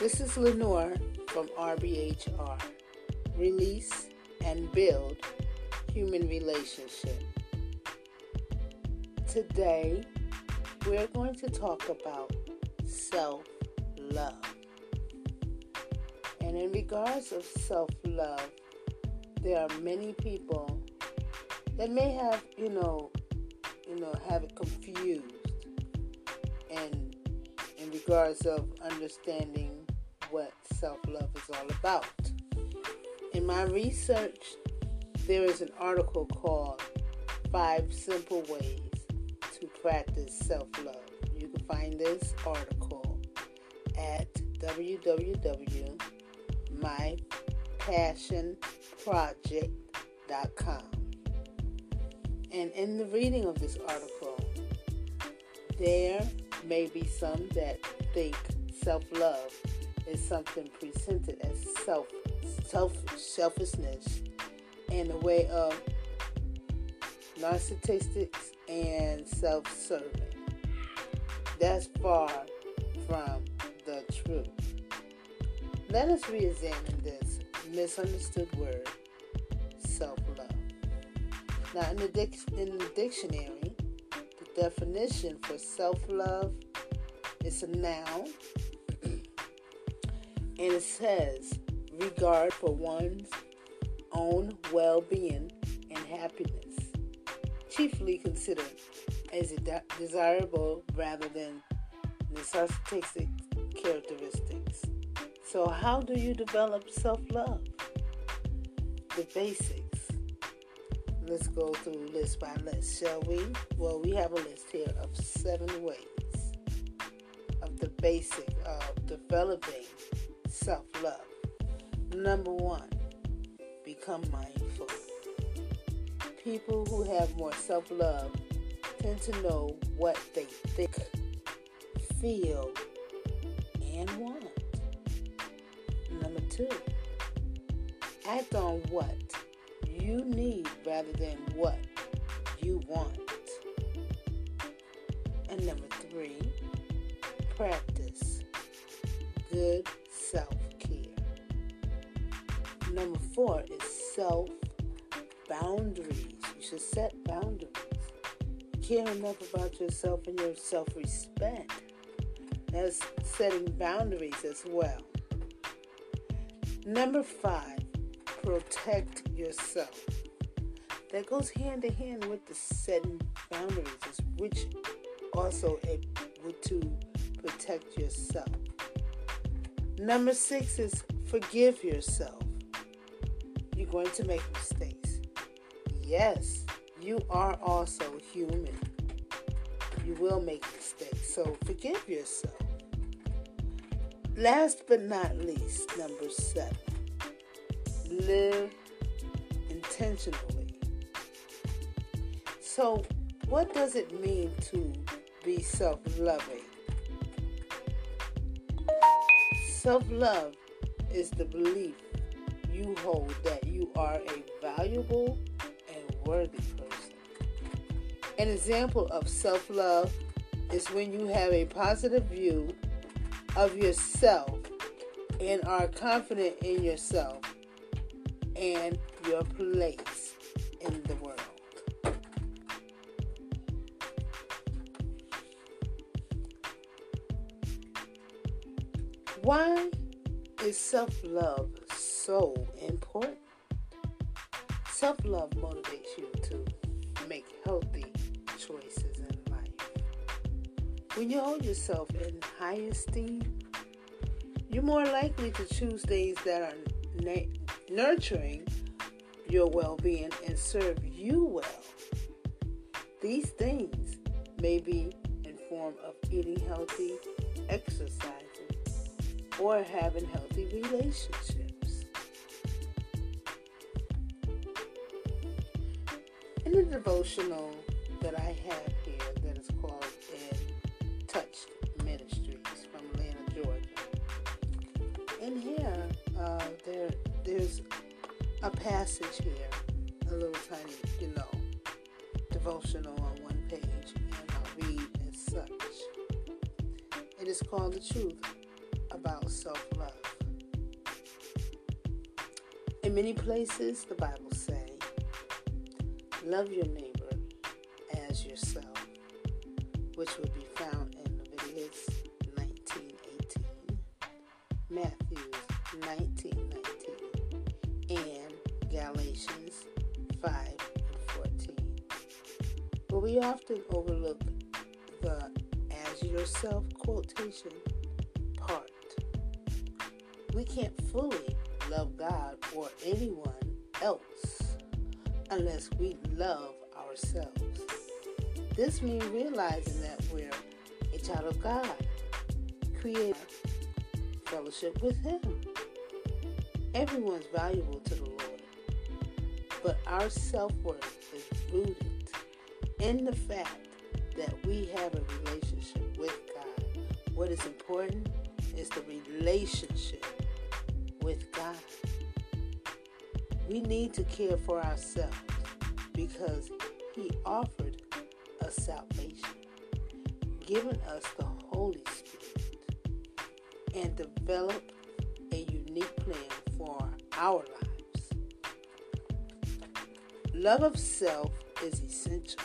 This is Lenore from RBHR. Release and build human relationship. Today, we're going to talk about self love. And in regards of self love, there are many people that may have, you know, you know, have it confused and in regards of understanding what self-love is all about. In my research, there is an article called Five Simple Ways to Practice Self-Love. You can find this article at www.mypassionproject.com. And in the reading of this article, there may be some that think self-love is something presented as self self selfishness in a way of narcissistic and self-serving. That's far from the truth. Let us re-examine this misunderstood word, self-love. Now, in the, dic- in the dictionary, the definition for self-love is a noun and it says regard for one's own well being and happiness, chiefly considered as de- desirable rather than necessitated characteristics. So, how do you develop self love? The basics. Let's go through list by list, shall we? Well, we have a list here of seven ways of the basic of developing self love. Number one, become mindful. People who have more self love tend to know what they think, feel, and want. Number two, act on what you need rather than what you want. And number three, practice good self care. Number four is self boundaries. You should set boundaries. Care enough about yourself and your self respect. That's setting boundaries as well. Number five, protect yourself. That goes hand in hand with the setting boundaries, which also would to protect yourself. Number six is forgive yourself. You're going to make mistakes. Yes, you are also human. You will make mistakes, so forgive yourself. Last but not least, number seven, live intentionally. So, what does it mean to be self loving? Self love is the belief you hold that you are a valuable and worthy person. An example of self love is when you have a positive view of yourself and are confident in yourself and your place Why is self love so important? Self love motivates you to make healthy choices in life. When you hold yourself in high esteem, you're more likely to choose things that are na- nurturing your well being and serve you well. These things may be in form of eating healthy, exercising, or having healthy relationships. In the devotional that I have here that is called In Touched Ministries from Atlanta, Georgia. In here, uh, there there's a passage here, a little tiny, you know, devotional on one page, and I'll read as such. It is called The Truth about self love. In many places, the Bible say, "Love your neighbor as yourself," which would be found in Leviticus 19:18, Matthew 19:19, and Galatians 5 and 14. But we often overlook the "as yourself" quotation. We can't fully love God or anyone else unless we love ourselves. This means realizing that we're a child of God, created fellowship with Him. Everyone's valuable to the Lord, but our self worth is rooted in the fact that we have a relationship with God. What is important is the relationship with God. We need to care for ourselves because He offered us salvation, given us the Holy Spirit, and developed a unique plan for our lives. Love of self is essential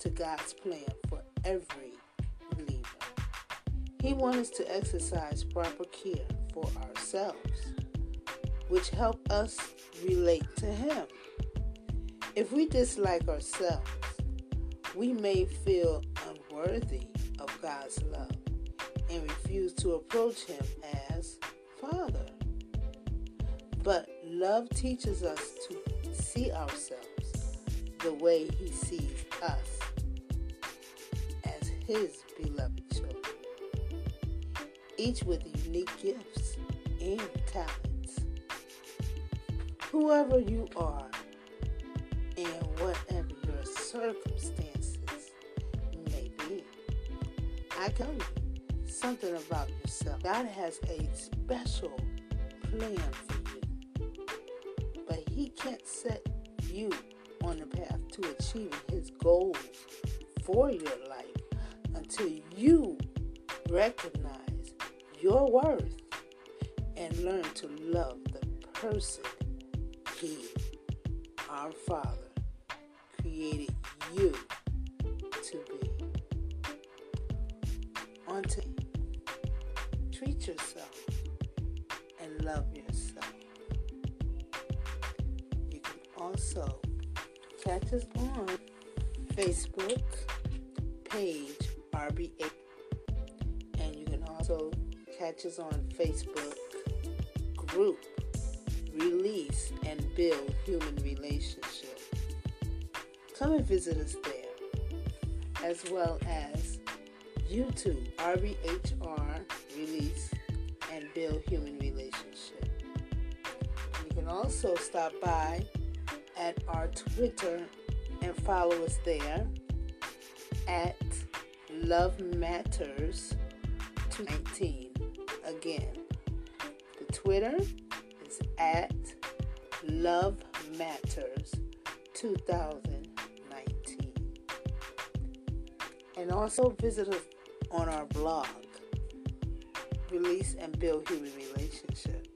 to God's plan for every believer. He wants us to exercise proper care for ourselves, which help us relate to Him. If we dislike ourselves, we may feel unworthy of God's love and refuse to approach Him as Father. But love teaches us to see ourselves the way He sees us as His beloved children, each with unique gifts and talents. Whoever you are and whatever your circumstances may be, I tell you something about yourself. God has a special plan for you, but He can't set you on the path to achieving His goals for your life until you recognize your worth and learn to love the person He, our Father, created you to be. On to treat yourself and love yourself. You can also catch us on Facebook page RBHR and you can also catch us on Facebook group Release and Build Human Relationship. Come and visit us there, as well as YouTube RBHR Release and Build Human Relationship. You can also stop by at our Twitter and follow us there at Love Matters 219. Twitter is at Love Matters 2019. And also visit us on our blog, Release and Build Human Relationship.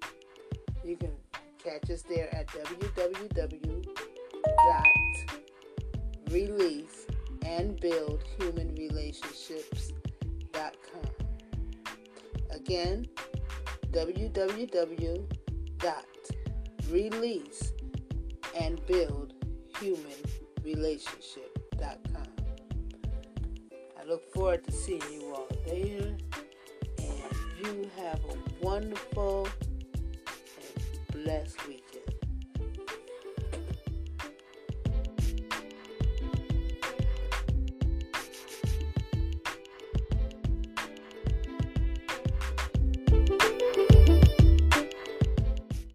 You can catch us there at www.releaseandbuildhumanrelationships.com. Again, www.releaseandbuildhumanrelationship.com. I look forward to seeing you all there, and you have a wonderful and blessed week.